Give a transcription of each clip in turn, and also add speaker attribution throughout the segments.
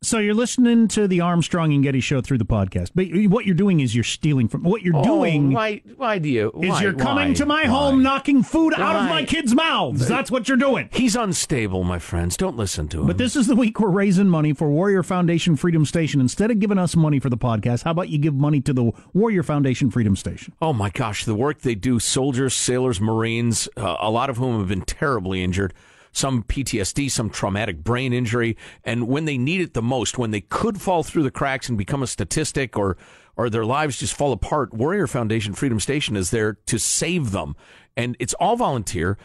Speaker 1: So you're listening to the Armstrong and Getty show through the podcast, but what you're doing is you're stealing from what you're
Speaker 2: Oh,
Speaker 1: doing.
Speaker 2: why? Why do you?
Speaker 1: Is you're coming
Speaker 2: why?
Speaker 1: to my
Speaker 2: Why?
Speaker 1: home, knocking food out of my kids' mouths. That's what you're doing.
Speaker 2: He's unstable, my friends. Don't listen to him.
Speaker 1: But this is the week we're raising money for Warrior Foundation Freedom Station. Instead of giving us money for the podcast, how about you give money to the Warrior Foundation Freedom Station?
Speaker 2: Oh my gosh, the work they do, soldiers, sailors, Marines, uh, a lot of whom have been terribly injured, some PTSD, some traumatic brain injury, and when they need it the most, when they could fall through the cracks and become a statistic or or their lives just fall apart, Warrior Foundation Freedom Station is there to save them. And it's all volunteer.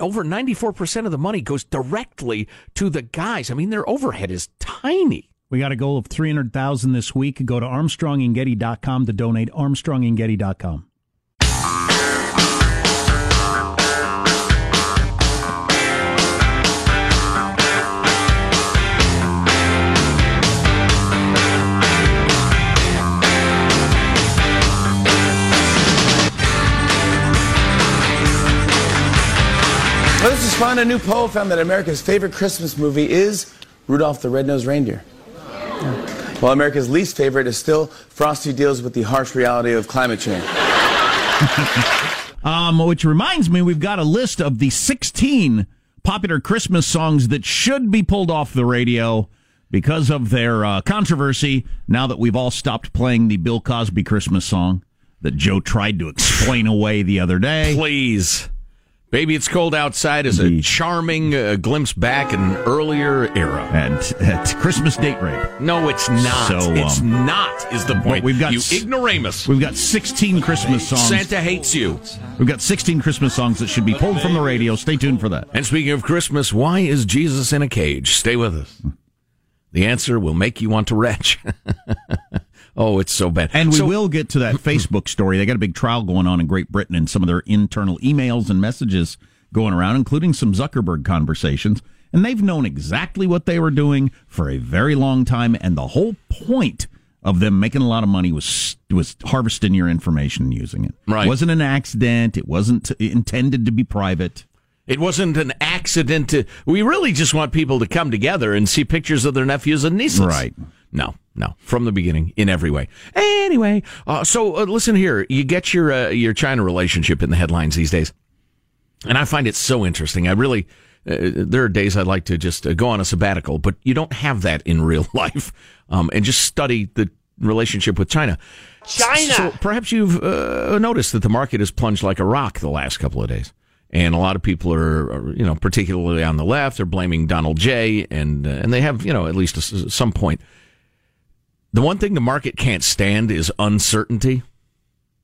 Speaker 2: Over 94% of the money goes directly to the guys. I mean, their overhead is tiny.
Speaker 1: We got a goal of 300,000 this week. Go to armstrongandgetty.com to donate armstrongandgetty.com.
Speaker 3: Well, this fun. A new poll found that America's favorite Christmas movie is Rudolph the Red-Nosed Reindeer. While America's least favorite is still Frosty deals with the harsh reality of climate change.
Speaker 1: Um, which reminds me, we've got a list of the 16 popular Christmas songs that should be pulled off the radio because of their uh, controversy. Now that we've all stopped playing the Bill Cosby Christmas song that Joe tried to explain away the other day.
Speaker 2: Please. Baby, it's cold outside is a charming uh, glimpse back in an earlier era.
Speaker 1: And at Christmas date rape.
Speaker 2: No, it's not.
Speaker 1: So,
Speaker 2: it's
Speaker 1: um,
Speaker 2: not. Is the point?
Speaker 1: we've got
Speaker 2: you
Speaker 1: s-
Speaker 2: ignoramus.
Speaker 1: We've got 16 Christmas songs.
Speaker 2: Santa hates you.
Speaker 1: We've got 16 Christmas songs that should be pulled from the radio. Stay tuned for that.
Speaker 2: And speaking of Christmas, why is Jesus in a cage? Stay with us. The answer will make you want to retch. oh, it's so bad.
Speaker 1: And we
Speaker 2: So-
Speaker 1: will get to that Facebook story. They got a big trial going on in Great Britain and some of their internal emails and messages going around, including some Zuckerberg conversations. And they've known exactly what they were doing for a very long time. And the whole point of them making a lot of money was was harvesting your information and using it.
Speaker 2: Right.
Speaker 1: It wasn't an accident. It wasn't intended to be private.
Speaker 2: It wasn't an accident. To, we really just want people to come together and see pictures of their nephews and nieces.
Speaker 1: Right.
Speaker 2: No, no, from the beginning, in every way. Anyway, uh, so uh, listen here. You get your uh, your China relationship in the headlines these days, and I find it so interesting. I really, uh, there are days I'd like to just uh, go on a sabbatical, but you don't have that in real life, um, and just study the relationship with China.
Speaker 4: China.
Speaker 2: So perhaps you've uh, noticed that the market has plunged like a rock the last couple of days. And a lot of people are, are you know, particularly on the left, are blaming Donald J. and uh, and they have, you know, at least a, some point. The one thing the market can't stand is uncertainty,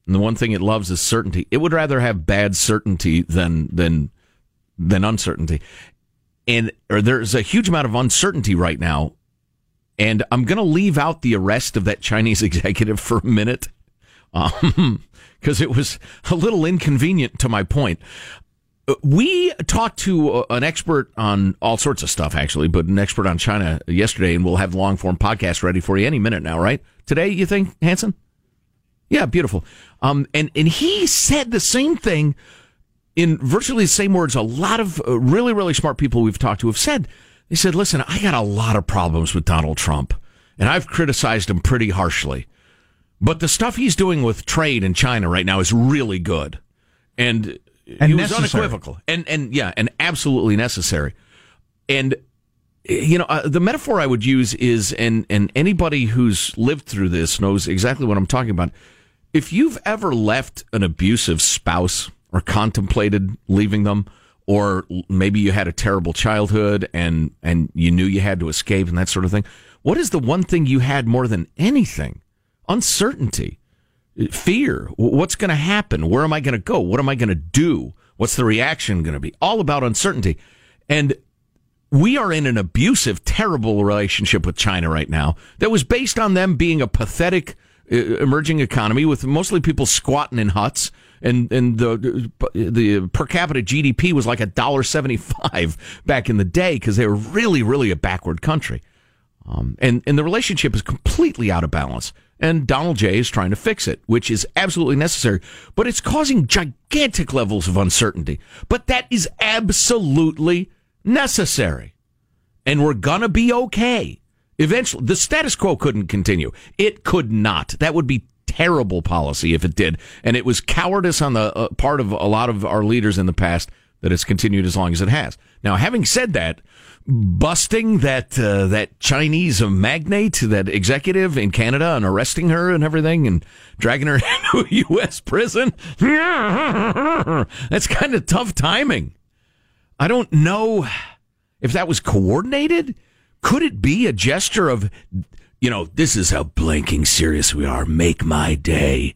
Speaker 2: and the one thing it loves is certainty. It would rather have bad certainty than than than uncertainty, and or there's a huge amount of uncertainty right now. And I'm going to leave out the arrest of that Chinese executive for a minute because um, it was a little inconvenient to my point we talked to uh, an expert on all sorts of stuff, actually, but an expert on China yesterday, and we'll have long form podcast ready for you any minute now, right? Today, you think, Hanson? Yeah, beautiful. Um, and and he said the same thing in virtually the same words. A lot of uh, really really smart people we've talked to have said. They said, "Listen, I got a lot of problems with Donald Trump, and I've criticized him pretty harshly, but the stuff he's doing with trade in China right now is really good." And
Speaker 1: and
Speaker 2: he was
Speaker 1: necessary.
Speaker 2: unequivocal. And and yeah and absolutely necessary. And you know uh, the metaphor i would use is and and anybody who's lived through this knows exactly what i'm talking about. If you've ever left an abusive spouse or contemplated leaving them or maybe you had a terrible childhood and and you knew you had to escape and that sort of thing what is the one thing you had more than anything? Uncertainty fear. What's going to happen? Where am I going to go? What am I going to do? What's the reaction going to be? All about uncertainty. And we are in an abusive, terrible relationship with China right now that was based on them being a pathetic emerging economy with mostly people squatting in huts. And, and the the per capita GDP was like a dollar seventy five back in the day because they were really really a backward country, um, and and the relationship is completely out of balance and Donald J is trying to fix it, which is absolutely necessary. But it's causing gigantic levels of uncertainty. But that is absolutely necessary. And we're gonna be okay. Eventually, the status quo couldn't continue. It could not. That would be terrible policy if it did. And it was cowardice on the uh, part of a lot of our leaders in the past that it's continued as long as it has. Now, having said that, busting that uh, that Chinese magnate, that executive in Canada, and arresting her and everything, and dragging her into a U.S. prison. That's kind of tough timing. I don't know if that was coordinated. Could it be a gesture of, you know, this is how blanking serious we are. Make my day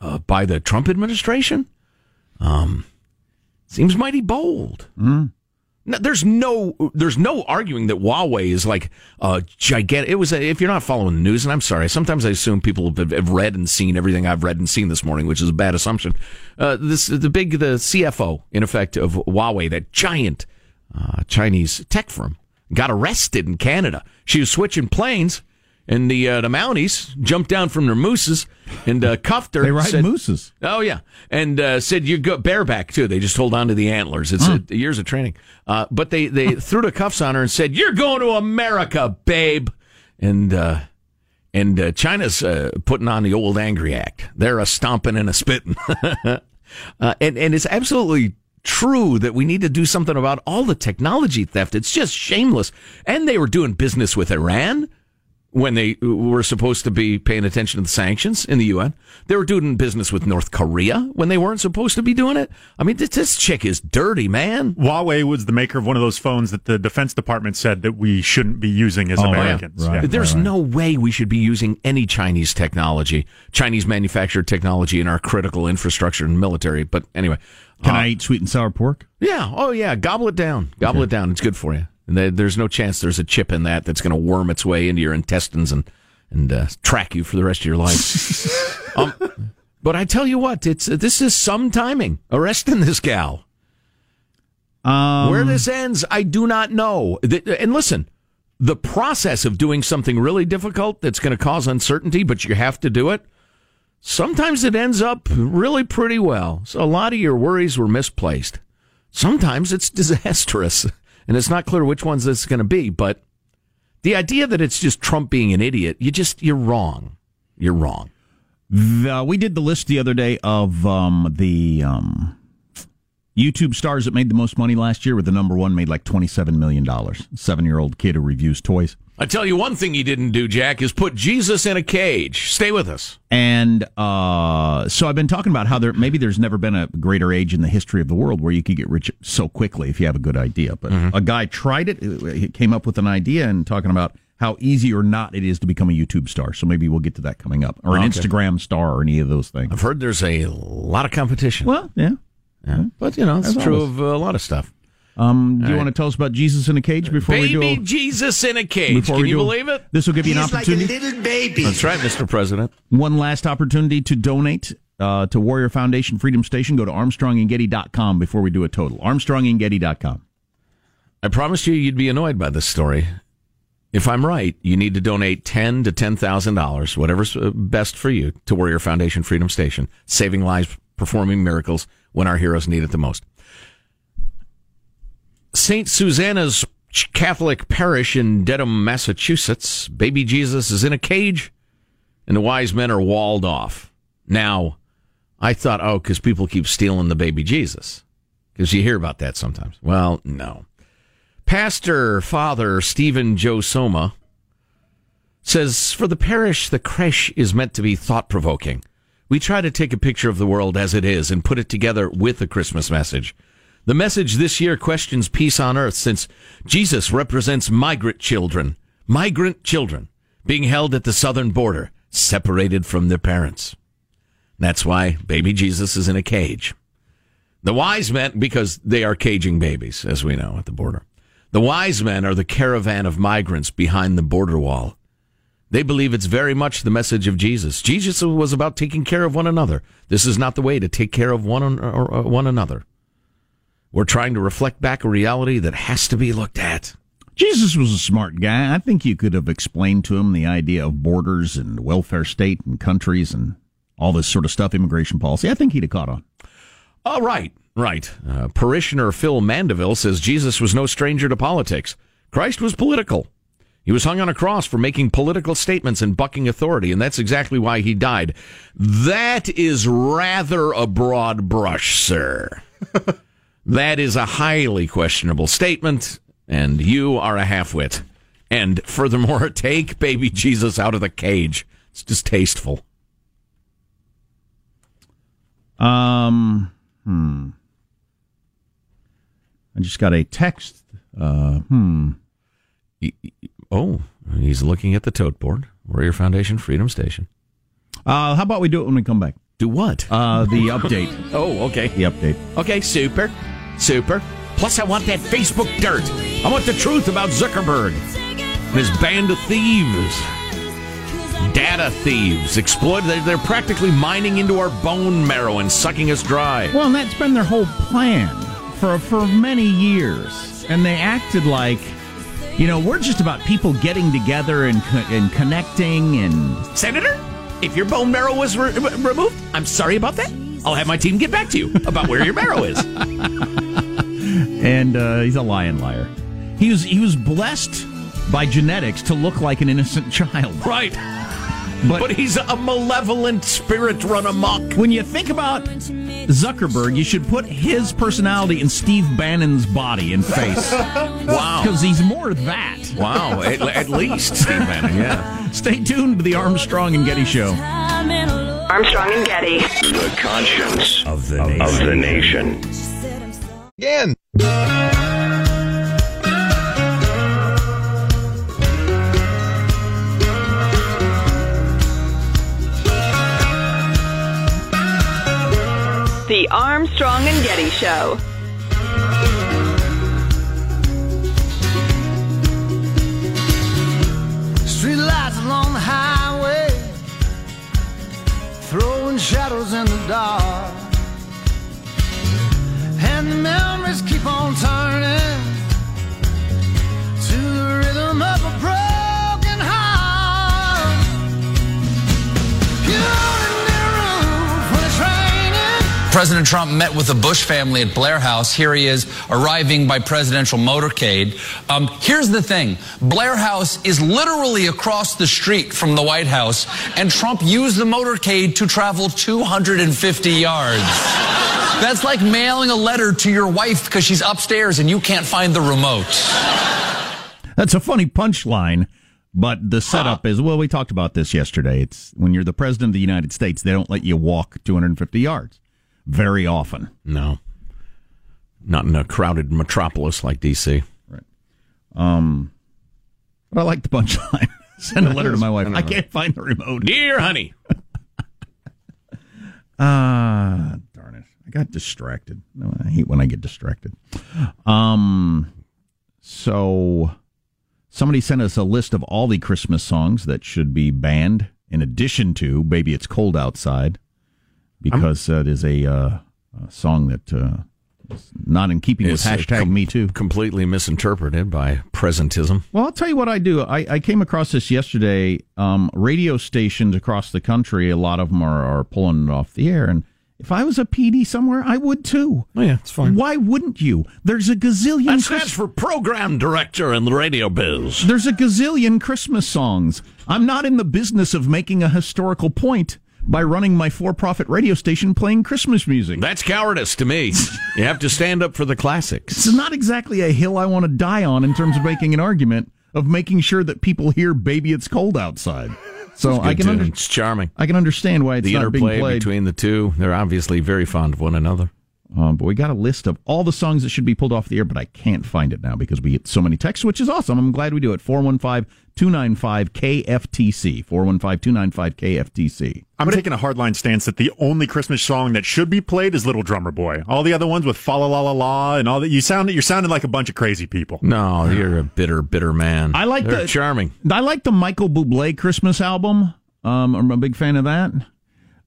Speaker 2: uh, by the Trump administration. Um, seems mighty bold.
Speaker 1: Mm.
Speaker 2: No, there's no there's no arguing that Huawei is like a gigantic. It was a, if you're not following the news, and I'm sorry, sometimes I assume people have, have read and seen everything I've read and seen this morning, which is a bad assumption. Uh, this the big the CFO in effect of Huawei, that giant uh, Chinese tech firm, got arrested in Canada. She was switching planes and the uh, the Mounties jumped down from their mooses and uh, cuffed her.
Speaker 1: They ride
Speaker 2: said,
Speaker 1: mooses.
Speaker 2: Oh yeah, and uh, said you go bareback too. They just hold on to the antlers. It's
Speaker 1: Huh.
Speaker 2: uh, years of training. Uh, but they they threw the cuffs on her and said, "You're going to America, babe." And uh, and uh, China's uh, putting on the old angry act. They're a stomping and a spitting. uh, and and it's absolutely true that we need to do something about all the technology theft. It's just shameless. And they were doing business with Iran when they were supposed to be paying attention to the sanctions in the UN. They were doing business with North Korea when they weren't supposed to be doing it. I mean, this, this chick is dirty, man.
Speaker 5: Huawei was the maker of one of those phones that the Defense Department said that we shouldn't be using as
Speaker 1: Oh, yeah.
Speaker 5: Americans.
Speaker 1: Right.
Speaker 5: Yeah.
Speaker 2: There's no way we should be using any Chinese technology, Chinese manufactured technology in our critical infrastructure and military. But anyway.
Speaker 1: Can
Speaker 2: uh,
Speaker 1: I eat sweet and sour pork?
Speaker 2: Yeah. Oh, yeah. Gobble it down. Gobble it down. It's good for you. There's no chance there's a chip in that that's going to worm its way into your intestines and and uh, track you for the rest of your life. um, but I tell you what, it's this is some timing arresting this gal.
Speaker 1: Um,
Speaker 2: Where this ends, I do not know. And listen, the process of doing something really difficult that's going to cause uncertainty, but you have to do it. Sometimes it ends up really pretty well. So a lot of your worries were misplaced. Sometimes it's disastrous, and it's not clear which ones this is going to be. But the idea that it's just Trump being an idiot, you just you're wrong. You're wrong.
Speaker 1: The, we did the list the other day of um, the um, YouTube stars that made the most money last year. With the number one made like twenty seven million dollars. Seven year old kid who reviews toys.
Speaker 2: I tell you one thing you didn't do, Jack, is put Jesus in a cage. Stay with us.
Speaker 1: And uh, so I've been talking about how there maybe there's never been a greater age in the history of the world where you could get rich so quickly if you have a good idea. But a guy tried it, he came up with an idea and talking about how easy or not it is to become a YouTube star. So maybe we'll get to that coming up, or an
Speaker 2: Okay.
Speaker 1: Instagram star, or any of those things.
Speaker 2: I've heard there's a lot of competition.
Speaker 1: Well, yeah.
Speaker 2: Yeah. But, you know, it's
Speaker 1: As
Speaker 2: true
Speaker 1: always.
Speaker 2: of a lot of stuff.
Speaker 1: Um, do
Speaker 2: All
Speaker 1: you
Speaker 2: right.
Speaker 1: want to tell us about Jesus in a cage before we do?
Speaker 2: Baby Jesus in a cage.
Speaker 1: Before
Speaker 2: Can
Speaker 1: we
Speaker 2: you
Speaker 1: do-
Speaker 2: believe it?
Speaker 1: This will give you an opportunity.
Speaker 4: little baby.
Speaker 2: That's right, Mr. President.
Speaker 1: One last opportunity to donate uh, to Warrior Foundation Freedom Station. Go to armstrongandgetty.com before we do a total. armstrongandgetty.com.
Speaker 2: I promised you you'd be annoyed by this story. If I'm right, you need to donate ten to ten thousand dollars, whatever's uh, best for you, to Warrior Foundation Freedom Station, saving lives, performing miracles when our heroes need it the most. St. Susanna's Catholic Parish in Dedham, Massachusetts. Baby Jesus is in a cage, and the wise men are walled off. Now, I thought, oh, because people keep stealing the baby Jesus. Because you hear about that sometimes. Well, no. Pastor Father Stephen Josoma says for the parish, the creche is meant to be thought provoking. We try to take a picture of the world as it is and put it together with a Christmas message. The message this year questions peace on earth since Jesus represents migrant children, migrant children being held at the southern border, separated from their parents. That's why baby Jesus is in a cage. The wise men, because they are caging babies, as we know at the border. The wise men are the caravan of migrants behind the border wall. They believe it's very much the message of Jesus. Jesus was about taking care of one another. This is not the way to take care of one, or, or one another. We're trying to reflect back a reality that has to be looked at.
Speaker 1: Jesus was a smart guy. I think you could have explained to him the idea of borders and welfare state and countries and all this sort of stuff, immigration policy. I think he'd have caught on.
Speaker 2: All right, right. Uh, parishioner Phil Mandeville says Jesus was no stranger to politics. Christ was political. He was hung on a cross for making political statements and bucking authority, and that's exactly why he died. That is rather a broad brush, sir. that is a highly questionable statement, and you are a halfwit. And furthermore, take baby Jesus out of the cage. It's distasteful.
Speaker 1: Um, hmm. I just got a text. Uh, hmm.
Speaker 2: Oh, he's looking at the tote board. Warrior Foundation Freedom Station.
Speaker 1: Uh, how about we do it when we come back?
Speaker 2: Do what?
Speaker 1: Uh, the update.
Speaker 2: oh, okay.
Speaker 1: The update.
Speaker 2: Okay, super. Super. Plus, I want that Facebook dirt. I want the truth about Zuckerberg and his band of thieves. Data thieves. Exploit. They're, practically mining into our bone marrow and sucking us dry.
Speaker 1: Well, and that's been their whole plan for for many years, and they acted like, you know, we're just about people getting together and co- and connecting and.
Speaker 2: Senator, if your bone marrow was re- re- removed, I'm sorry about that. I'll have my team get back to you about where your marrow is.
Speaker 1: and uh, he's a lion liar. He was he was blessed by genetics to look like an innocent child.
Speaker 2: Right. But, he's a malevolent spirit run amok.
Speaker 1: When you think about Zuckerberg, you should put his personality in Steve Bannon's body and face.
Speaker 2: Wow.
Speaker 1: Because he's more that.
Speaker 2: Wow, at, at least Steve Bannon, yeah.
Speaker 1: Stay tuned to the Armstrong and Getty Show.
Speaker 6: Armstrong and Getty.
Speaker 7: The conscience of the nation. Of the nation.
Speaker 8: Again.
Speaker 6: The Armstrong and Getty Show.
Speaker 9: Street lights along the highway, throwing shadows in the dark. And the memories keep on turning to the rhythm of a broken
Speaker 4: President Trump met with the Bush family at Blair House. Here he is arriving by presidential motorcade. Um, here's the thing Blair House is literally across the street from the White House, and Trump used the motorcade to travel 250 yards. That's like mailing a letter to your wife because she's upstairs and you can't find the remote.
Speaker 1: That's a funny punchline, but the setup is well, we talked about this yesterday. It's when you're the president of the United States, they don't let you walk 250 yards very often.
Speaker 2: No. Not in a crowded metropolis like D.C.
Speaker 1: Right. Um, but I like the punchline. Send a letter to my wife. I can't find the remote.
Speaker 2: Dear honey.
Speaker 1: Ah, darn it. I got distracted. No, I hate when I get distracted. Um, so somebody sent us a list of all the Christmas songs that should be banned in addition to Baby It's Cold Outside because uh, it is a, uh, a song that uh, is not in keeping with
Speaker 2: uh,
Speaker 1: hashtag me too.
Speaker 2: Completely misinterpreted by presentism.
Speaker 1: Well, I'll tell you what I do. I, I came across this yesterday. Um, radio stations across the country, a lot of them are, are pulling it off the air. And if I was a PD somewhere, I would too.
Speaker 2: Oh, yeah, it's fine.
Speaker 1: Why wouldn't you? There's a gazillion.
Speaker 2: That stands for program director in the radio biz.
Speaker 1: There's a gazillion Christmas songs. I'm not in the business of making a historical point by running my for-profit radio station playing Christmas music.
Speaker 2: That's cowardice to me. you have to stand up for the classics.
Speaker 1: This is not exactly a hill I want to die on in terms of making an argument of making sure that people hear "Baby, It's Cold Outside." So I can under-
Speaker 2: it's charming.
Speaker 1: I can understand why it's
Speaker 2: the
Speaker 1: not being
Speaker 2: interplay
Speaker 1: played.
Speaker 2: between the two, they're obviously very fond of one another.
Speaker 1: Um, but we got a list of all the songs that should be pulled off the air, but I can't find it now because we get so many texts, which is awesome. I'm glad we do it. 415 295 KFTC. 415 295 KFTC.
Speaker 5: I'm taking a hardline stance that the only Christmas song that should be played is "Little Drummer Boy." All the other ones with "Fa la la la la" and all that, you sound you're sounding like a bunch of crazy people.
Speaker 2: No, you're a bitter, bitter man.
Speaker 1: I like
Speaker 2: They're
Speaker 1: the
Speaker 2: charming.
Speaker 1: I like the Michael Bublé Christmas album. Um, I'm a big fan of that.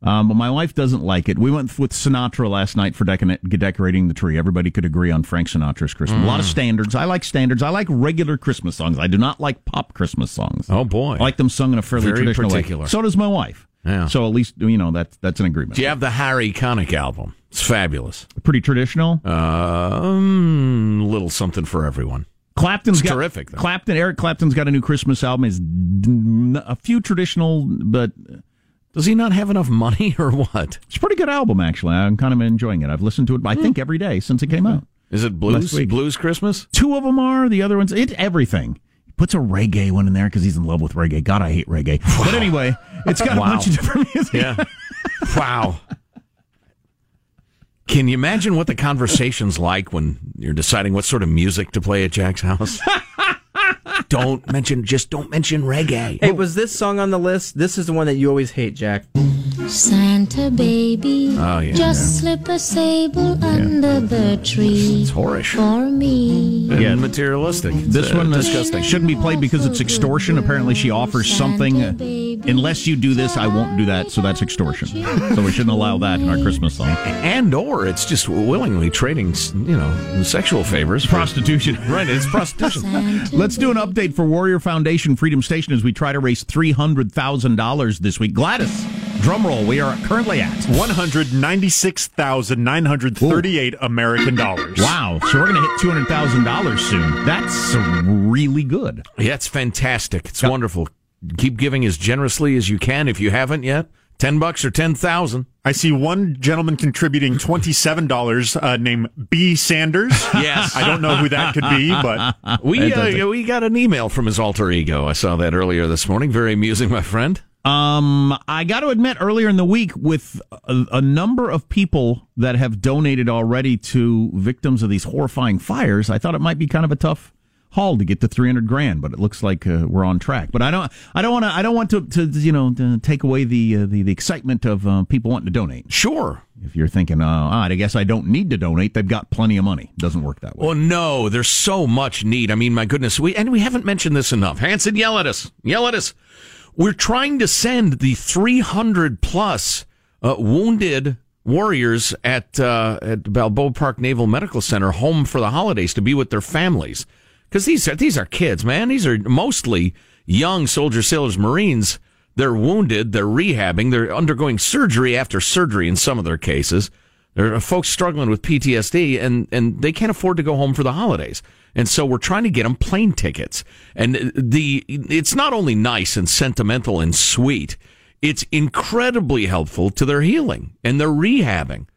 Speaker 1: Um, but my wife doesn't like it. We went with Sinatra last night for decon- decorating the tree. Everybody could agree on Frank Sinatra's Christmas. A lot of
Speaker 2: Mm.
Speaker 1: standards. I like standards. I like regular Christmas songs. I do not like pop Christmas songs.
Speaker 2: Oh boy,
Speaker 1: I like them sung in a fairly
Speaker 2: Very
Speaker 1: traditional
Speaker 2: particular.
Speaker 1: way. So does my wife.
Speaker 2: Yeah.
Speaker 1: So at least you know that's that's an agreement.
Speaker 2: Do you have the Harry Connick album? It's fabulous.
Speaker 1: Pretty traditional.
Speaker 2: Um, little something for everyone.
Speaker 1: Clapton's
Speaker 2: It's
Speaker 1: got
Speaker 2: terrific, though.
Speaker 1: Clapton, Eric Clapton's got a new Christmas album. Is a few traditional, but
Speaker 2: Does he not have enough money or what?
Speaker 1: it's a pretty good album actually. I'm kind of enjoying it. I've listened to it. I hmm. think every day since it came out.
Speaker 2: Is it blues? Blues Christmas?
Speaker 1: Two of them are. The other ones, it everything. He puts a reggae one in there because he's in love with reggae. God, I hate reggae. But anyway, it's got
Speaker 2: Wow.
Speaker 1: a bunch of different music.
Speaker 2: Yeah. wow. Can you imagine what the conversation's like when you're deciding what sort of music to play at Jack's house? don't mention, just don't mention reggae.
Speaker 10: Hey, was this song on the list? This is the one that you always hate, Jack.
Speaker 11: Santa baby,
Speaker 2: Oh, yeah.
Speaker 11: just slip a sable under the tree
Speaker 2: It's whorish.
Speaker 11: for me.
Speaker 1: Yeah.
Speaker 2: Materialistic. It's,
Speaker 1: This
Speaker 2: uh,
Speaker 1: one
Speaker 2: disgusting.
Speaker 1: shouldn't be played because it's extortion. Apparently, she offers something. uh, Unless you do this, I won't do that. So that's extortion. So we shouldn't allow that in our Christmas song.
Speaker 2: and or it's just willingly trading, you know, sexual favors. for-
Speaker 1: Prostitution.
Speaker 2: Right, it's prostitution.
Speaker 1: Let's do an update for Warrior Foundation Freedom Station as we try to raise three hundred thousand dollars this week. Gladys, drum roll. We are currently at
Speaker 5: One hundred ninety-six thousand nine hundred thirty-eight American dollars.
Speaker 1: Wow. So we're going to hit two hundred thousand dollars soon. That's really good.
Speaker 2: Yeah, it's fantastic. It's wonderful. Keep giving as generously as you can if you haven't yet. Ten bucks or ten thousand.
Speaker 5: I see one gentleman contributing twenty-seven dollars, uh, named B. Sanders.
Speaker 2: Yes.
Speaker 5: I don't know who that could be, but
Speaker 2: We
Speaker 1: Fantastic.
Speaker 2: uh, we got an email from his alter ego. I saw that earlier this morning. Very amusing, my friend.
Speaker 1: Um, I got to admit, earlier in the week, with a, a number of people that have donated already to victims of these horrifying fires, I thought it might be kind of a tough haul to get to 300 grand, but it looks like uh, we're on track. But I don't, I don't want to, I don't want to, to you know, to take away the, uh, the, the excitement of uh, people wanting to donate.
Speaker 2: Sure.
Speaker 1: If you're thinking, uh, ah, I guess I don't need to donate, they've got plenty of money. Doesn't work that way.
Speaker 2: Well, no, there's so much need. I mean, my goodness, we and we haven't mentioned this enough. Hanson, yell at us, yell at us. We're trying to send the 300 plus uh, wounded warriors at uh, at Balboa Park Naval Medical Center home for the holidays to be with their families because these are these are kids, man. These are mostly young soldiers, sailors, Marines. They're wounded. They're rehabbing. They're undergoing surgery after surgery in some of their cases. There are folks struggling with PTSD, and and they can't afford to go home for the holidays. And so we're trying to get them plane tickets. And the it's not only nice and sentimental and sweet, it's incredibly helpful to their healing and their rehabbing.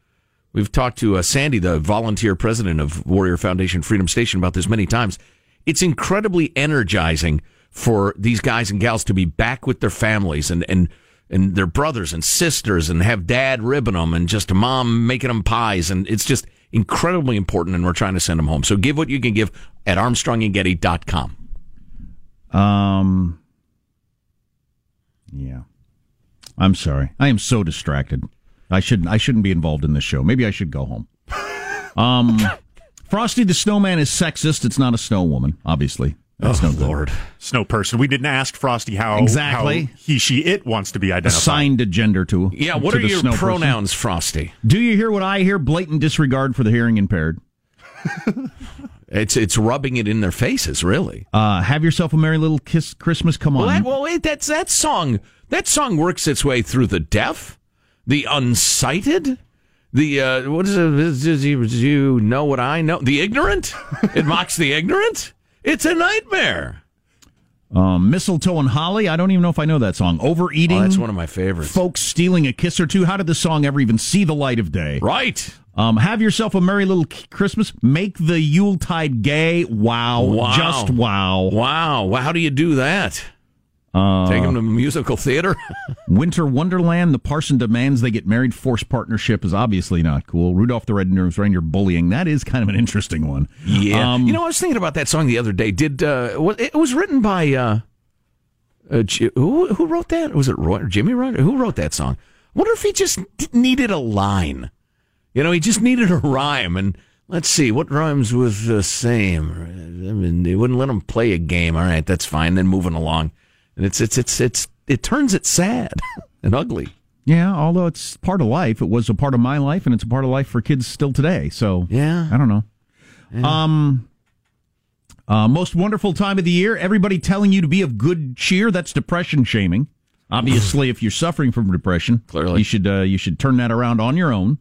Speaker 2: We've talked to uh, Sandy, the volunteer president of Warrior Foundation Freedom Station, about this many times. It's incredibly energizing for these guys and gals to be back with their families and, and, and their brothers and sisters and have dad ribbing them and just mom making them pies. And it's just incredibly important. And we're trying to send them home. So give what you can give at armstrongandgetty.com.
Speaker 1: Um, yeah. I'm sorry. I am so distracted. I shouldn't. I shouldn't be involved in this show. Maybe I should go home. Um, Frosty the Snowman is sexist. It's not a snow woman, obviously. That's
Speaker 5: oh,
Speaker 1: no good.
Speaker 5: Lord. Snow person. We didn't ask Frosty how
Speaker 1: Exactly.
Speaker 5: how he, she, it wants to be identified.
Speaker 1: Assigned a gender to.
Speaker 2: Yeah, what
Speaker 1: to
Speaker 2: are
Speaker 1: the
Speaker 2: your
Speaker 1: snow person.
Speaker 2: pronouns, Frosty?
Speaker 1: Do you hear what I hear? Blatant disregard for the hearing impaired.
Speaker 2: It's it's rubbing it in their faces, really.
Speaker 1: Uh, have yourself a merry little kiss Christmas. Come on.
Speaker 2: Well, that, well, wait, that's that song. That song works its way through the deaf, the unsighted, the uh, what is it? Does does you know what I know? The ignorant. it mocks the ignorant. It's a nightmare.
Speaker 1: Um, mistletoe and holly. I don't even know if I know that song. Overeating.
Speaker 2: Oh, that's one of my favorites.
Speaker 1: Folks stealing a kiss or two. How did the song ever even see the light of day?
Speaker 2: Right.
Speaker 1: Um, have yourself a merry little Christmas. Make the Yuletide gay. Wow.
Speaker 2: Wow.
Speaker 1: Just wow.
Speaker 2: Wow. Well, how do you do that?
Speaker 1: Uh,
Speaker 2: Take them to musical theater.
Speaker 1: Winter Wonderland. The parson demands they get married. Forced partnership is obviously not cool. Rudolph the Red-Nosed Reindeer bullying. That is kind of an interesting one.
Speaker 2: Yeah.
Speaker 1: Um,
Speaker 2: you know, I was thinking about that song the other day. Did uh, it was written by uh, uh, who who wrote that? Was it Roy or Jimmy Roy? Who wrote that song? wonder if he just needed a line. You know, he just needed a rhyme. And let's see what rhymes with the same. I mean, they wouldn't let him play a game. All right, that's fine. Then moving along, and it's it's it's it's it turns it sad and ugly.
Speaker 1: Yeah, although it's part of life. It was a part of my life, and it's a part of life for kids still today. So
Speaker 2: Yeah.
Speaker 1: I don't know. Um, uh, most wonderful time of the year. Everybody telling you to be of good cheer. That's depression shaming. Obviously, if you're suffering from depression,
Speaker 2: Clearly.
Speaker 1: you should uh, you should turn that around on your own.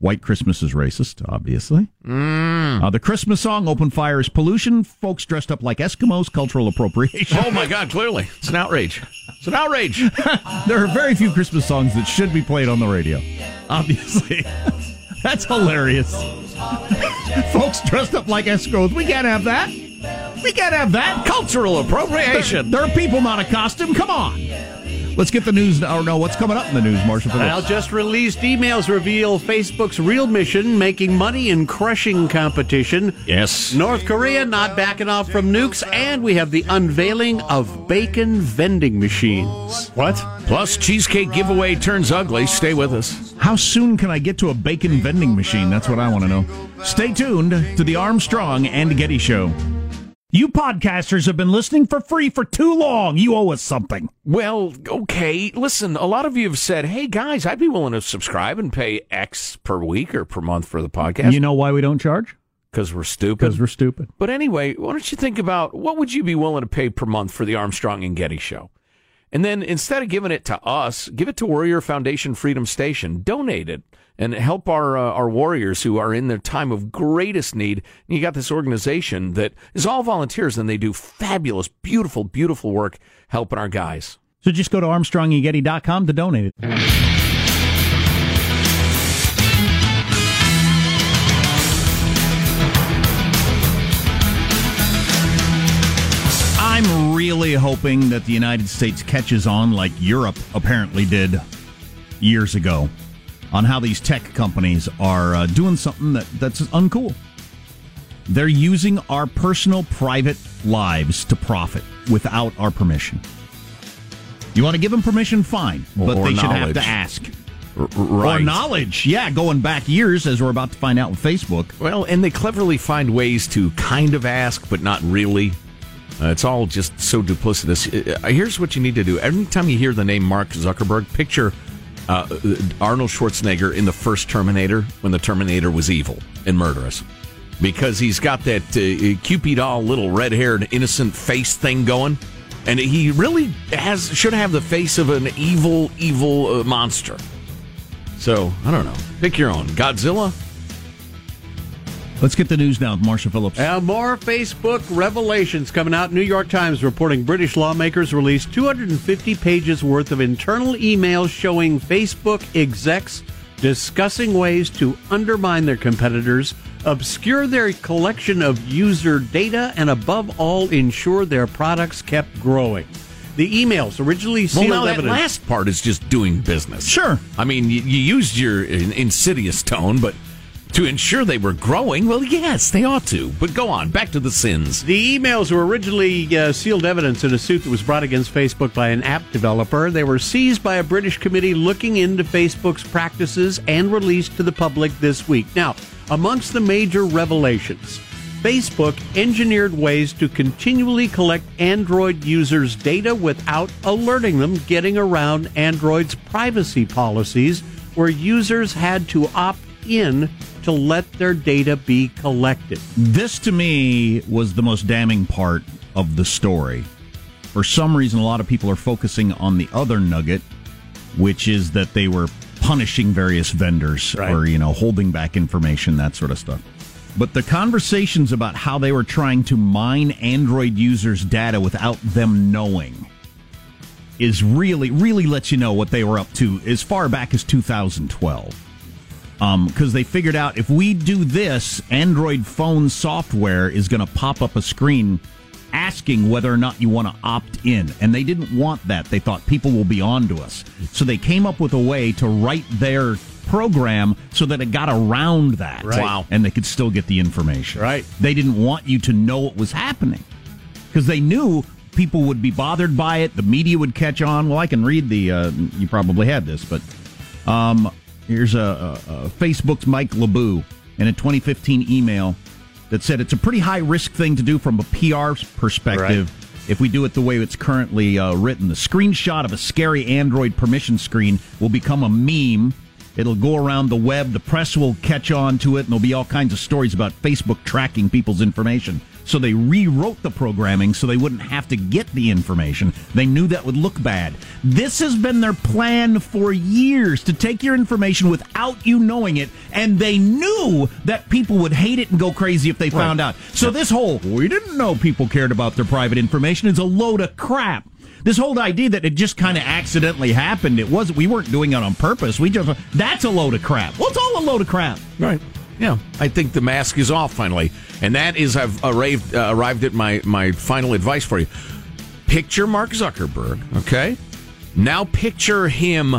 Speaker 1: White Christmas is racist, obviously.
Speaker 2: Mm.
Speaker 1: Uh, the Christmas song, Open Fire is Pollution. Folks dressed up like Eskimos, cultural appropriation.
Speaker 2: Oh my God! Clearly, it's an outrage. It's an outrage.
Speaker 1: there are very few Christmas songs that should be played on the radio. Obviously. That's hilarious. Folks dressed up like Eskimos. We can't have that. We can't have that.
Speaker 2: Cultural appropriation.
Speaker 1: There, there are people not a costume. Come on. Let's get the news. Or no, what's coming up in the news, Marshall?
Speaker 12: Well, just released emails reveal Facebook's real mission making money in crushing competition.
Speaker 2: Yes.
Speaker 12: North Korea not backing off from nukes, and we have the unveiling of bacon vending machines.
Speaker 5: What?
Speaker 2: Plus, cheesecake giveaway turns ugly. Stay with us.
Speaker 1: How soon can I get to a bacon vending machine? That's what I want to know. Stay tuned to the Armstrong and Getty Show. You podcasters have been listening for free for too long. You owe us something.
Speaker 2: Well, okay. Listen, a lot of you have said, "Hey guys, I'd be willing to subscribe and pay X per week or per month for the podcast."
Speaker 1: You know why we don't charge?
Speaker 2: because we're stupid.
Speaker 1: Because we're stupid.
Speaker 2: But anyway, why don't you think about what would you be willing to pay per month for the Armstrong and Getty show? And then instead of giving it to us, give it to Warrior Foundation Freedom Station. Donate it and help our uh, our warriors who are in their time of greatest need. And you got this organization that is all volunteers and they do fabulous, beautiful, beautiful work helping our guys.
Speaker 1: So just go to ArmstrongandGetty.com to donate it. Really hoping that the United States catches on like Europe apparently did years ago on how these tech companies are uh, doing something that, that's uncool. They're using our personal private lives to profit without our permission. You want to give them permission? Fine. But
Speaker 2: Or
Speaker 1: they should have to ask.
Speaker 2: R- right.
Speaker 1: Or knowledge. Yeah, going back years, as we're about to find out with Facebook.
Speaker 2: Well, and they cleverly find ways to kind of ask, but not really. Uh, it's all just so duplicitous. Uh, here's what you need to do. Every time you hear the name Mark Zuckerberg, picture uh, Arnold Schwarzenegger in the first Terminator when the Terminator was evil and murderous. Because he's got that uh, Cupid doll little red haired innocent face thing going. And he really has should have the face of an evil, evil uh, monster. So I don't know. Pick your own. Godzilla.
Speaker 1: Let's get the news now with Marsha Phillips.
Speaker 12: And more Facebook revelations coming out. New York Times reporting British lawmakers released 250 pages worth of internal emails showing Facebook execs discussing ways to undermine their competitors, obscure their collection of user data, and above all, ensure their products kept growing. The emails originally
Speaker 2: Well,
Speaker 12: sealed
Speaker 2: now that
Speaker 12: evidence.
Speaker 2: last part is just doing business.
Speaker 1: Sure.
Speaker 2: I mean, you, you used your in- insidious tone, but to ensure they were growing, well, yes, they ought to. But go on, back to the sins.
Speaker 12: The emails were originally uh, sealed evidence in a suit that was brought against Facebook by an app developer. They were seized by a British committee looking into Facebook's practices and released to the public this week. Now, amongst the major revelations, Facebook engineered ways to continually collect Android users' data without alerting them, getting around Android's privacy policies, where users had to opt in to let their data be collected.
Speaker 1: This to me was the most damning part of the story. For some reason, a lot of people are focusing on the other nugget, which is that they were punishing various vendors or, you know, holding back information, that sort of stuff. But the conversations about how they were trying to mine Android users' data without them knowing is really, really lets you know what they were up to as far back as 2012 because they figured out if we do this, Android phone software is going to pop up a screen asking whether or not you want to opt in. And they didn't want that. They thought people will be on to us. So they came up with a way to write their program so that it got around that.
Speaker 12: Right. Wow.
Speaker 1: And they could still get the information.
Speaker 12: Right.
Speaker 1: They didn't want you to know what was happening because they knew people would be bothered by it. The media would catch on. Well, I can read the. Uh, you probably had this, but um, here's a, a, a Facebook's Mike LeBeau in a 2015 email that said it's a pretty high risk thing to do from a PR perspective. If we do it the way it's currently uh, written, the screenshot of a scary Android permission screen will become a meme. It'll go around the web. The press will catch on to it, and there'll be all kinds of stories about Facebook tracking people's information. So they rewrote the programming so they wouldn't have to get the information. They knew that would look bad. This has been their plan for years to take your information without you knowing it, and they knew that people would hate it and go crazy if they found out. So this whole we didn't know people cared about their private information is a load of crap. This whole idea that it just kind of accidentally happened, it was we weren't doing it on purpose. We just that's a load of crap. Well, it's all a load of crap.
Speaker 2: Right. Yeah, I think the mask is off finally, and that is I've arrived uh, arrived at my my final advice for you. Picture Mark Zuckerberg, okay? Now picture him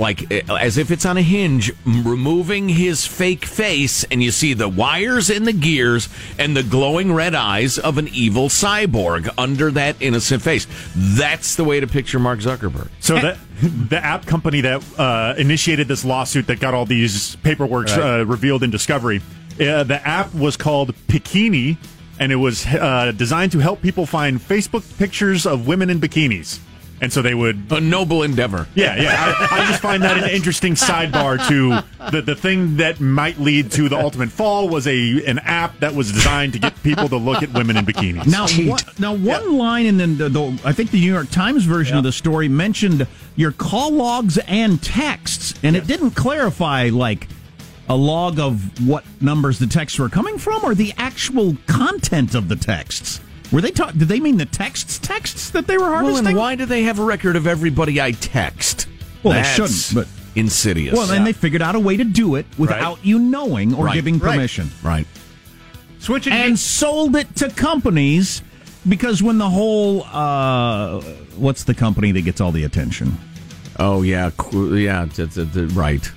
Speaker 2: like uh, as if it's on a hinge, removing his fake face, and you see the wires and the gears and the glowing red eyes of an evil cyborg under that innocent face. That's the way to picture Mark Zuckerberg.
Speaker 5: So the the app company that uh, initiated this lawsuit that got all these paperwork uh, revealed in Discovery, uh, the app was called Bikini, and it was uh, designed to help people find Facebook pictures of women in bikinis. And so they would
Speaker 2: a noble endeavor.
Speaker 5: Yeah, yeah. I, I just find that an interesting sidebar to the the thing that might lead to the ultimate fall was a an app that was designed to get people to look at women in bikinis.
Speaker 1: Now, one, now one line in the, the, the I think the New York Times version of the story mentioned your call logs and texts, and it didn't clarify like a log of what numbers the texts were coming from, or the actual content of the texts. Were they talk? Did they mean the texts texts that they were harvesting?
Speaker 2: Well, and why do they have a record of everybody I text?
Speaker 1: Well, they shouldn't, but-
Speaker 2: insidious.
Speaker 1: well, and they figured out a way to do it without you knowing or
Speaker 2: Right.
Speaker 1: giving permission.
Speaker 2: Right.
Speaker 12: Switching
Speaker 1: and sold it to companies because when the whole uh, what's the company that gets all the attention?
Speaker 2: Oh yeah, yeah, right.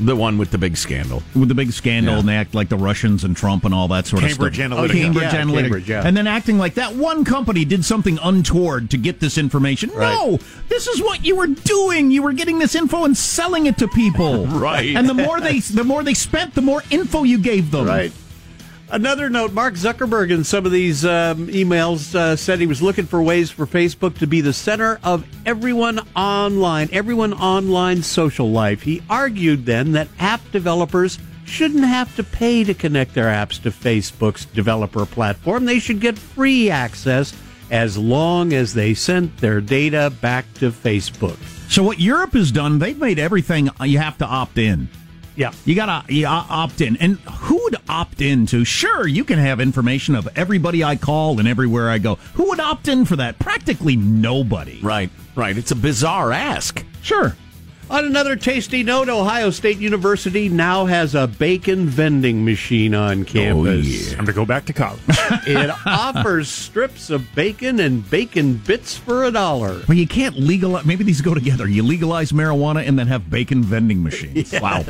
Speaker 2: The one with the big scandal.
Speaker 1: With the big scandal,
Speaker 2: Yeah.
Speaker 1: and they act like the Russians and Trump and all that sort
Speaker 5: Cambridge
Speaker 1: of stuff.
Speaker 5: Analytica.
Speaker 1: Oh, Cambridge
Speaker 5: Yeah,
Speaker 1: Analytica.
Speaker 5: Cambridge, yeah.
Speaker 1: And then acting like that one company did something untoward to get this information. No, this is what you were doing. You were getting this info and selling it to people.
Speaker 2: Right.
Speaker 1: And the more they, the more they spent, the more info you gave them.
Speaker 12: Right. Another note: Mark Zuckerberg in some of these um, emails uh, said he was looking for ways for Facebook to be the center of everyone online, everyone online social life. He argued then that app developers shouldn't have to pay to connect their apps to Facebook's developer platform. They should get free access as long as they sent their data back to Facebook.
Speaker 1: So what Europe has done, they've made everything you have to opt in.
Speaker 12: Yeah.
Speaker 1: You got to you uh, opt in. And who would opt in to? Sure, you can have information of everybody I call and everywhere I go. Who would opt in for that? Practically nobody.
Speaker 2: Right, right. It's a bizarre ask.
Speaker 1: Sure.
Speaker 12: On another tasty note, Ohio State University now has a bacon vending machine on oh, campus.
Speaker 5: Time to go back to college.
Speaker 12: it offers strips of bacon and bacon bits for a dollar.
Speaker 1: But you can't legalize. Maybe these go together. You legalize marijuana and then have bacon vending machines.
Speaker 12: Yes.
Speaker 1: Wow.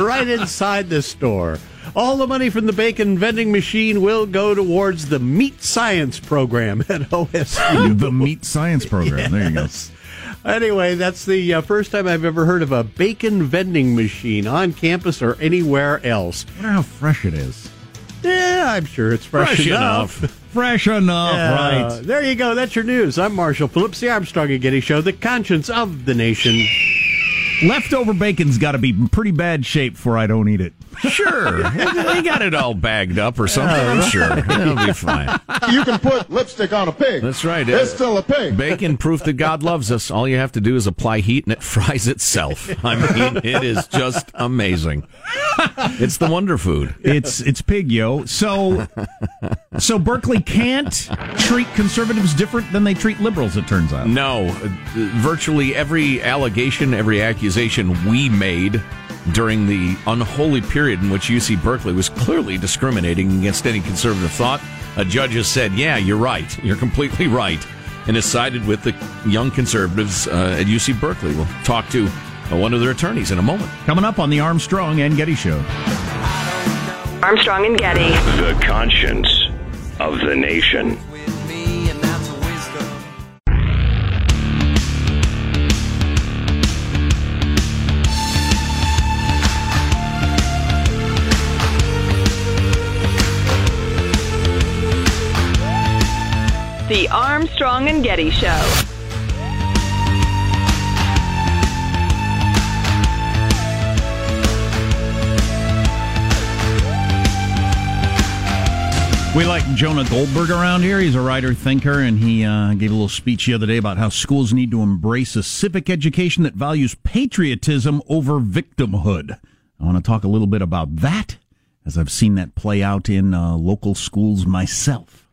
Speaker 12: right inside the store. All the money from the bacon vending machine will go towards the meat science program at OSU.
Speaker 1: the meat science program. There you go.
Speaker 12: Anyway, that's the uh, first time I've ever heard of a bacon vending machine on campus or anywhere else.
Speaker 1: I wonder how fresh it is.
Speaker 12: Yeah, I'm sure it's fresh,
Speaker 2: Fresh
Speaker 12: enough.
Speaker 2: enough.
Speaker 1: Fresh enough,
Speaker 12: Yeah,
Speaker 1: right?
Speaker 12: There you go. That's your news. I'm Marshall Phillips, the Armstrong and Getty Show, the conscience of the nation.
Speaker 1: Leftover bacon's got to be in pretty bad shape before I don't eat it.
Speaker 2: Sure. they got it all bagged up or something, I'm sure. It'll be fine.
Speaker 8: You can put lipstick on a pig.
Speaker 2: That's right.
Speaker 8: It's still a pig.
Speaker 2: Bacon proof that God loves us. All you have to do is apply heat and it fries itself. I mean, it is just amazing. It's the wonder food.
Speaker 1: It's it's pig yo. So so Berkeley can't treat conservatives different than they treat liberals. It turns out.
Speaker 2: No, uh, virtually every allegation, every accusation we made during the unholy period in which UC Berkeley was clearly discriminating against any conservative thought, a judge has said, "Yeah, you're right. You're completely right," and has sided with the young conservatives uh, at UC Berkeley. We'll talk to uh, one of their attorneys in a moment.
Speaker 1: Coming up on the Armstrong and Getty Show.
Speaker 6: Armstrong and Getty.
Speaker 7: The conscience of the nation.
Speaker 6: The Armstrong and Getty Show.
Speaker 1: We like Jonah Goldberg around here. He's a writer, thinker, and he uh, gave a little speech the other day about how schools need to embrace a civic education that values patriotism over victimhood. I want to talk a little bit about that as I've seen that play out in uh, local schools myself.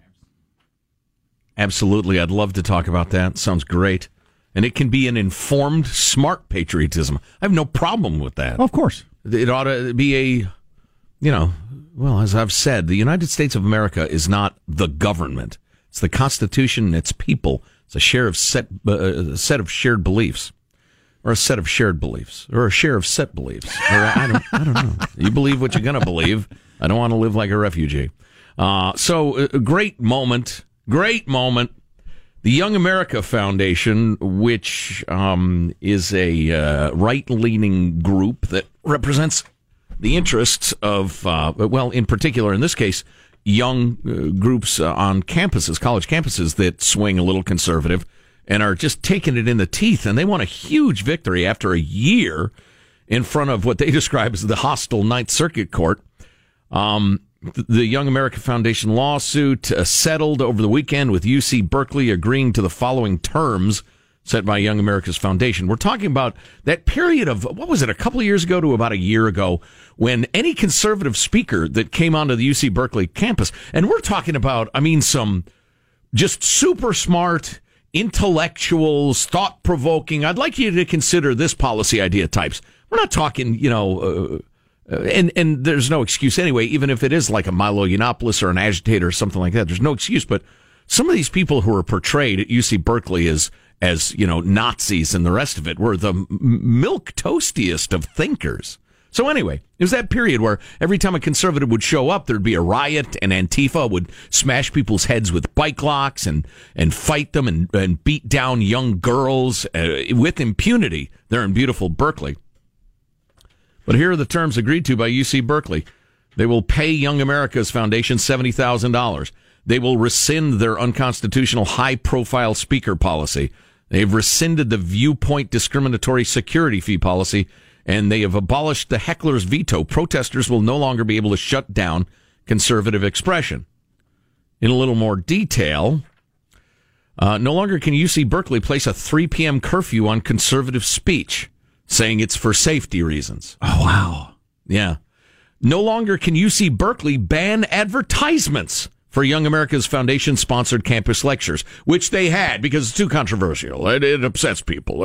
Speaker 2: Absolutely. I'd love to talk about that. Sounds great. And it can be an informed, smart patriotism. I have no problem with that.
Speaker 1: Of course.
Speaker 2: It ought to be a, you know, well, as I've said, the United States of America is not the government. It's the Constitution and its people. It's a share of set, uh, a set of shared beliefs, or a set of shared beliefs, or a share of set beliefs. Or I don't, I don't know. You believe what you're going to believe. I don't want to live like a refugee. Uh, so, a great moment, great moment. The Young America Foundation, which um, is a uh, right-leaning group that represents the interests of, uh, well, in particular, in this case, young uh, groups uh, on campuses, college campuses that swing a little conservative and are just taking it in the teeth. And they want a huge victory after a year in front of what they describe as the hostile Ninth Circuit Court. Um, the Young America Foundation lawsuit uh, settled over the weekend with UC Berkeley agreeing to the following terms set by Young America's Foundation. We're talking about that period of, what was it, a couple of years ago to about a year ago, when any conservative speaker that came onto the UC Berkeley campus, and we're talking about, I mean, some just super smart, intellectuals, thought provoking. I'd like you to consider this policy idea types. We're not talking, you know, uh, and and there's no excuse anyway. Even if it is like a Milo Yiannopoulos or an agitator or something like that, there's no excuse. But some of these people who are portrayed at UC Berkeley as as you know Nazis and the rest of it were the milk toastiest of thinkers. So anyway, it was that period where every time a conservative would show up, there'd be a riot, and Antifa would smash people's heads with bike locks and and fight them and, and beat down young girls uh, with impunity. There in beautiful Berkeley. But here are the terms agreed to by UC Berkeley. They will pay Young America's Foundation $70,000. They will rescind their unconstitutional high profile speaker policy. They've rescinded the viewpoint discriminatory security fee policy, and they have abolished the heckler's veto. Protesters will no longer be able to shut down conservative expression. in a little more detail. Uh, no longer can UC Berkeley place a 3 p.m. curfew on conservative speech, saying it's for safety reasons.
Speaker 1: Oh, wow.
Speaker 2: Yeah. No longer can UC Berkeley ban advertisements for Young America's Foundation sponsored campus lectures, which they had because it's too controversial. It, it, upsets people.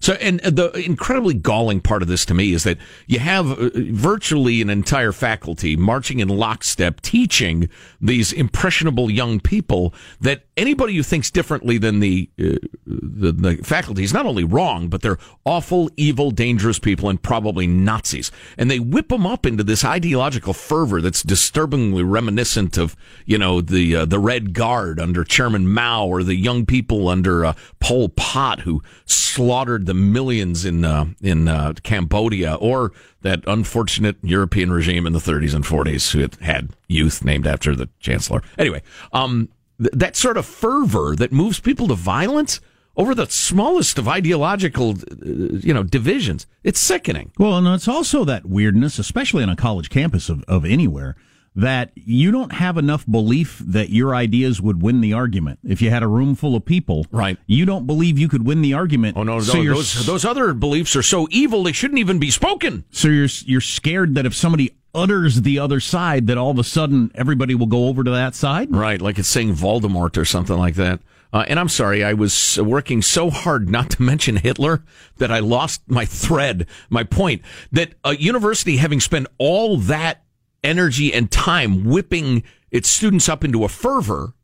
Speaker 2: So, and the incredibly galling part of this to me is that you have uh, virtually an entire faculty marching in lockstep teaching these impressionable young people that anybody who thinks differently than the, uh, the, the faculty is not only wrong, but they're awful, evil, dangerous people and probably Nazis. And they whip them up into this ideological fervor that's disturbingly reminiscent of you know the uh, the Red Guard under Chairman Mao or the young people under uh, Pol Pot who slaughtered the millions in uh, in uh, Cambodia or that unfortunate European regime in the 30s and 40s who had youth named after the chancellor. Anyway, um, th- that sort of fervor that moves people to violence over the smallest of ideological, uh, you know, divisions. It's sickening.
Speaker 1: Well, and it's also that weirdness, especially on a college campus of, of anywhere, that you don't have enough belief that your ideas would win the argument. If you had a room full of people,
Speaker 2: right?
Speaker 1: You don't believe you could win the argument.
Speaker 2: Oh no,
Speaker 1: so
Speaker 2: no
Speaker 1: you're
Speaker 2: those those other beliefs are so evil they shouldn't even be spoken.
Speaker 1: So you're you're scared that if somebody utters the other side, that all of a sudden everybody will go over to that side.
Speaker 2: Right, like it's saying Voldemort or something like that. Uh, and I'm sorry, I was working so hard not to mention Hitler that I lost my thread, my point. That a university having spent all that energy and time whipping its students up into a fervor,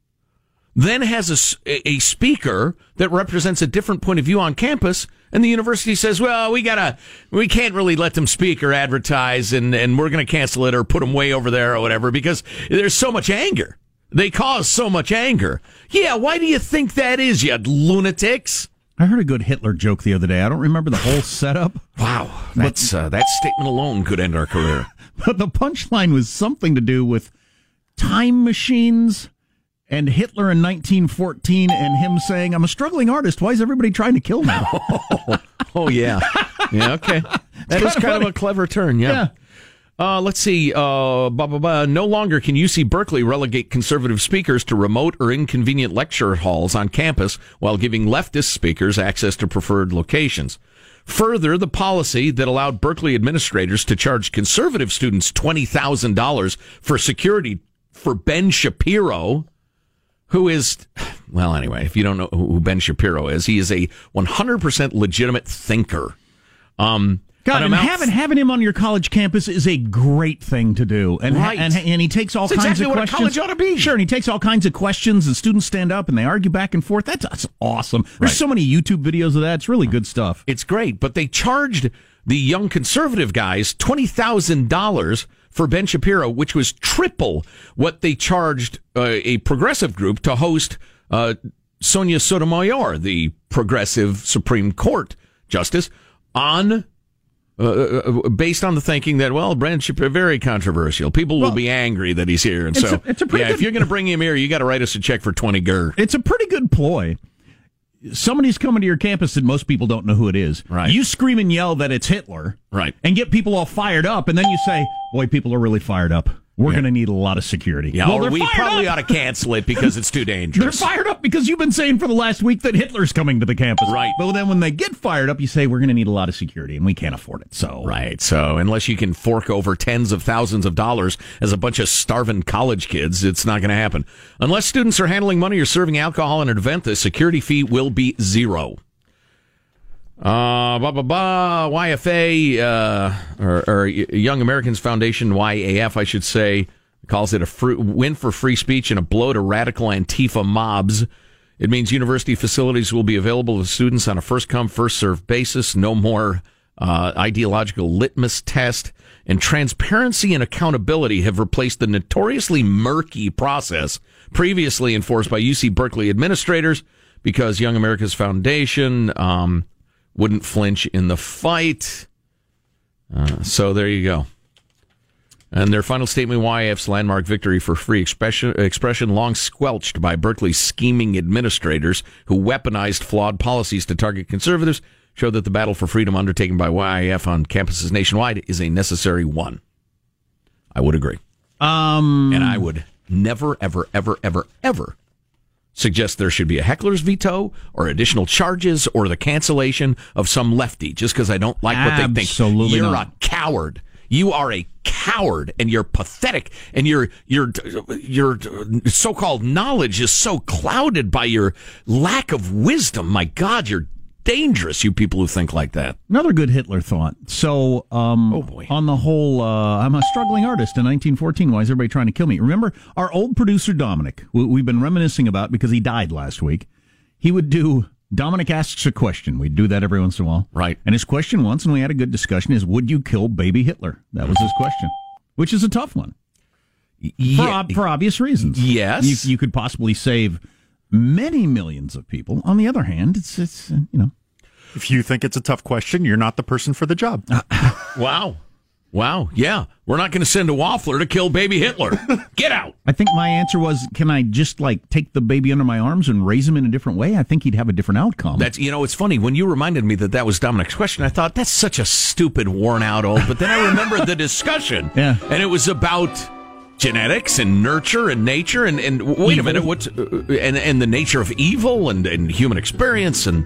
Speaker 2: then has a, a speaker that represents a different point of view on campus, and the university says, "Well, we gotta, we can't really let them speak or advertise, and and we're going to cancel it or put them way over there or whatever because there's so much anger. They cause so much anger. Yeah, why do you think that is, you lunatics?"
Speaker 1: I heard a good Hitler joke the other day. I don't remember the whole setup.
Speaker 2: Wow, that's uh, that statement alone could end our career.
Speaker 1: But the punchline was something to do with time machines and Hitler in 1914 and him saying, I'm a struggling artist. Why is everybody trying to kill me?
Speaker 2: oh, oh, yeah. Yeah, okay. That is kind of a clever turn, yeah.
Speaker 1: Yeah.
Speaker 2: Uh, let's see. Uh, blah, blah, blah. No longer can UC Berkeley relegate conservative speakers to remote or inconvenient lecture halls on campus while giving leftist speakers access to preferred locations. Further, the policy that allowed Berkeley administrators to charge conservative students $20,000 for security for Ben Shapiro, who is, well, anyway, if you don't know who Ben Shapiro is, he is a 100% legitimate thinker. Um,
Speaker 1: God, and having having him on your college campus is a great thing to do, and
Speaker 2: Right.
Speaker 1: and, and he takes all
Speaker 2: That's
Speaker 1: kinds
Speaker 2: exactly
Speaker 1: of
Speaker 2: what a
Speaker 1: questions.
Speaker 2: college ought to be.
Speaker 1: Sure, and he takes all kinds of questions, and students stand up and they argue back and forth. That's, that's awesome. There's
Speaker 2: Right.
Speaker 1: so many YouTube videos of that. It's really good stuff.
Speaker 2: It's great, but they charged the young conservative guys $20,000 for Ben Shapiro, which was triple what they charged uh, a progressive group to host uh, Sonia Sotomayor, the progressive Supreme Court justice, on. Uh, uh, based on the thinking that well, Ben Shapiro very controversial. People will
Speaker 1: Well,
Speaker 2: be angry that he's here, and so
Speaker 1: a- it's a pretty
Speaker 2: yeah. If you're going to bring him here, you got to write us a check for twenty gur.
Speaker 1: It's a pretty good ploy. Somebody's coming to your campus and most people don't know who it is.
Speaker 2: Right.
Speaker 1: You scream and yell that it's Hitler.
Speaker 2: Right.
Speaker 1: And get people all fired up, and then you say, "Boy, people are really fired up. We're
Speaker 2: Yeah.
Speaker 1: going to need a lot of security."
Speaker 2: Yeah,
Speaker 1: Well,
Speaker 2: oh,
Speaker 1: or
Speaker 2: we probably
Speaker 1: up.
Speaker 2: ought to cancel it because it's too dangerous.
Speaker 1: They're fired up because you've been saying for the last week that Hitler's coming to the campus.
Speaker 2: Right.
Speaker 1: But then when they get fired up, you say we're going to need a lot of security and we can't afford it. So
Speaker 2: Right. So unless you can fork over tens of thousands of dollars as a bunch of starving college kids, it's not going to happen. Unless students are handling money or serving alcohol in an event, the security fee will be zero. Uh, blah, blah, blah. YFA, uh, or, or Young Americans Foundation, YAF, I should say, calls it a win for free speech and a blow to radical Antifa mobs. It means university facilities will be available to students on a first come, first served basis. No more uh, ideological litmus test. And transparency and accountability have replaced the notoriously murky process previously enforced by UC Berkeley administrators because Young America's Foundation um, wouldn't flinch in the fight. Uh, so there you go. And their final statement YAF's landmark victory for free expression, expression long squelched by Berkeley's scheming administrators who weaponized flawed policies to target conservatives showed that the battle for freedom undertaken by YAF on campuses nationwide is a necessary one. I would agree.
Speaker 1: Um,
Speaker 2: And I would never, ever, ever, ever, ever suggest there should be a heckler's veto or additional charges or the cancellation of some lefty just because I don't like what they think.
Speaker 1: Absolutely
Speaker 2: You're
Speaker 1: not.
Speaker 2: a coward. You are a coward and you're pathetic and your your your uh, so-called knowledge is so clouded by your lack of wisdom. My god, you're dangerous you people who think like that.
Speaker 1: Another good Hitler thought. So, um,
Speaker 2: Oh, boy.
Speaker 1: on the whole, uh, I'm a struggling artist in 1914. Why is everybody trying to kill me? Remember our old producer Dominic, who we've been reminiscing about because he died last week. He would do Dominic asks a question. We'd do that every once in a while,
Speaker 2: Right.
Speaker 1: And his question once, and we had a good discussion, is Would you kill baby Hitler? That was his question, which is a tough one for, ob- for obvious reasons.
Speaker 2: Yes.
Speaker 1: you, you could possibly save many millions of people. On the other hand, it's it's uh, you know.
Speaker 5: If you think it's a tough question, you're not the person for the job.
Speaker 2: Wow. Wow. Yeah. We're not going to send a waffler to kill baby Hitler. Get out.
Speaker 1: I think my answer was, can I just like take the baby under my arms and raise him in a different way? I think he'd have a different outcome.
Speaker 2: That's you know, it's funny when you reminded me that that was Dominic's question. I thought that's such a stupid, worn out old. But then I remembered the discussion,
Speaker 1: Yeah.
Speaker 2: and it was about genetics and nurture and nature and and wait a minute, what's uh, and and the nature of evil and and human experience and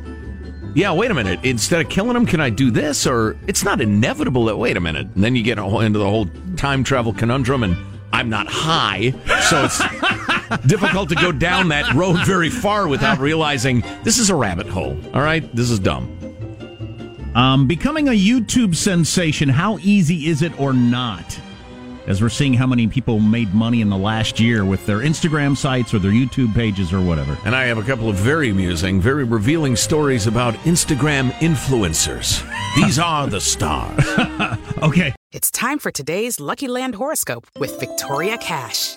Speaker 2: yeah, wait a minute. Instead of killing him, can I do this? Or it's not inevitable that wait a minute, and then you get into the whole time travel conundrum and. I'm not high, so it's difficult to go down that road very far without realizing this is a rabbit hole. All right, this is dumb.
Speaker 1: Um, becoming a YouTube sensation, how easy is it or not? As we're seeing how many people made money in the last year with their Instagram sites or their YouTube pages or whatever.
Speaker 2: And I have a couple of very amusing, very revealing stories about Instagram influencers. These are the stars.
Speaker 1: Okay.
Speaker 13: It's time for today's Lucky Land horoscope with Victoria Cash.